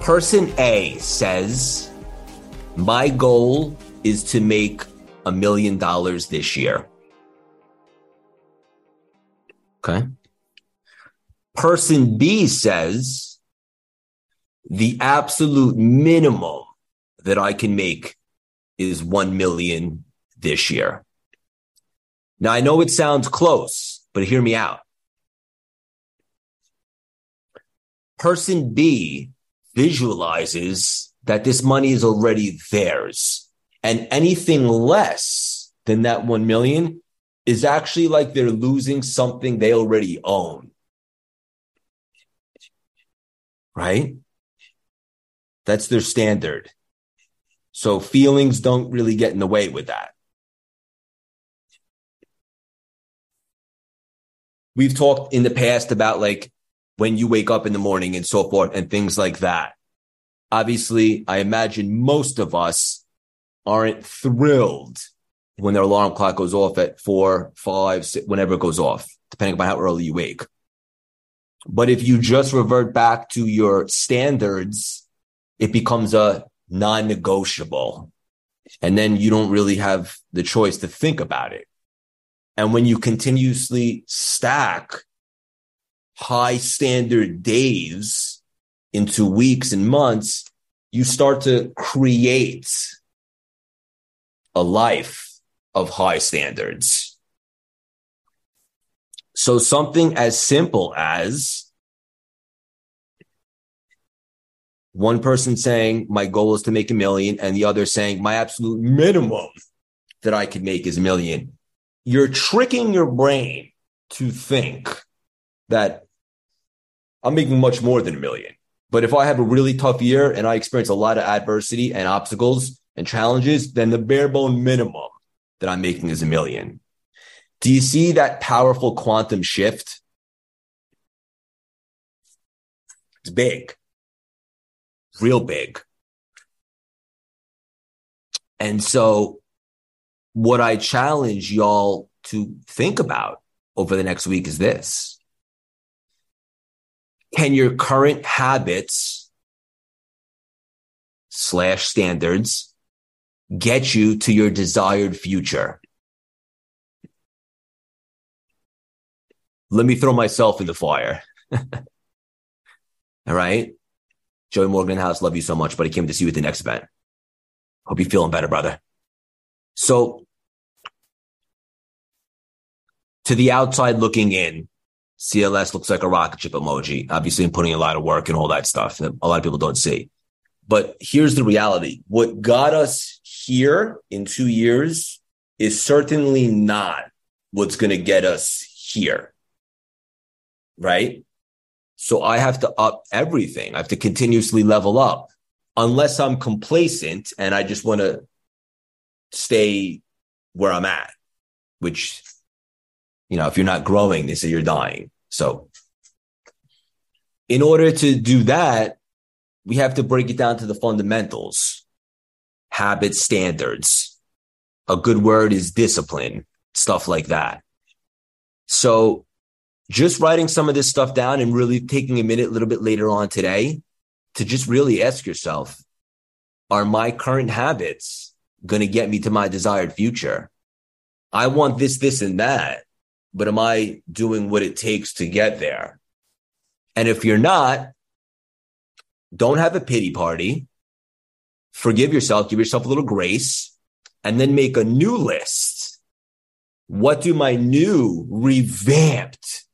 Person A says, My goal is to make a million dollars this year. Okay. Person B says, The absolute minimum that I can make is 1 million this year. Now, I know it sounds close, but hear me out. Person B visualizes that this money is already theirs and anything less than that 1 million is actually like they're losing something they already own. Right? That's their standard. So feelings don't really get in the way with that. We've talked in the past about like when you wake up in the morning and so forth and things like that. Obviously, I imagine most of us aren't thrilled when their alarm clock goes off at four, five, six, whenever it goes off, depending on how early you wake. But if you just revert back to your standards, it becomes a non negotiable. And then you don't really have the choice to think about it. And when you continuously stack high standard days into weeks and months, you start to create a life of high standards. So something as simple as one person saying my goal is to make a million and the other saying my absolute minimum that I could make is a million. You're tricking your brain to think that I'm making much more than a million. But if I have a really tough year and I experience a lot of adversity and obstacles and challenges, then the bare bone minimum that I'm making is a million. Do you see that powerful quantum shift? It's big, real big. And so, what I challenge y'all to think about over the next week is this can your current habits slash standards get you to your desired future? Let me throw myself in the fire. All right. Joey Morgan House, love you so much, but I came to see you at the next event. Hope you're feeling better, brother. So, to the outside looking in, CLS looks like a rocket ship emoji. Obviously, I'm putting a lot of work and all that stuff that a lot of people don't see. But here's the reality. What got us here in two years is certainly not what's going to get us here. Right. So I have to up everything. I have to continuously level up unless I'm complacent and I just want to stay where I'm at, which you know, if you're not growing, they say you're dying. So in order to do that, we have to break it down to the fundamentals, habit standards. A good word is discipline, stuff like that. So just writing some of this stuff down and really taking a minute a little bit later on today to just really ask yourself, are my current habits going to get me to my desired future? I want this, this, and that but am I doing what it takes to get there? And if you're not, don't have a pity party. Forgive yourself, give yourself a little grace, and then make a new list. What do my new revamped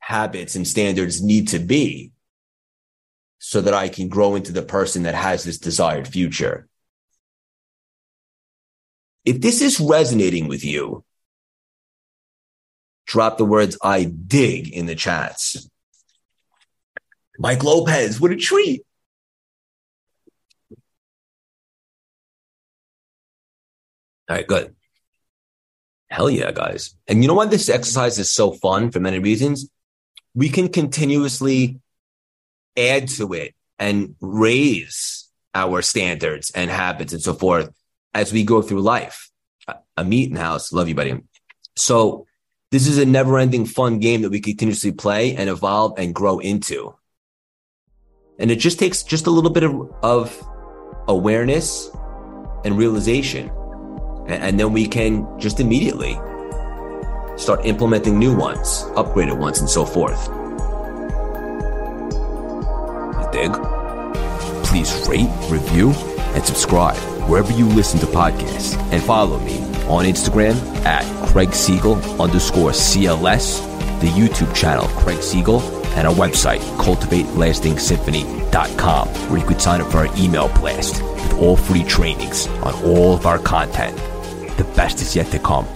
habits and standards need to be so that I can grow into the person that has this desired future? If this is resonating with you, drop the words I dig in the chats. Mike Lopez, what a treat. All right, good. Hell yeah, guys. And you know why this exercise is so fun for many reasons? We can continuously add to it and raise our standards and habits and so forth as we go through life. A meeting house. Love you, buddy. So this is a never ending fun game that we continuously play and evolve and grow into. And it just takes just a little bit of, of awareness and realization. And, and then we can just immediately start implementing new ones, upgraded ones, and so forth. You dig? Please rate, review, and subscribe wherever you listen to podcasts. And follow me on Instagram at Craig Siegel underscore CLS, the YouTube channel Craig Siegel, and our website, cultivatelastingsymphony.com, where you could sign up for our email blast with all free trainings on all of our content. The best is yet to come.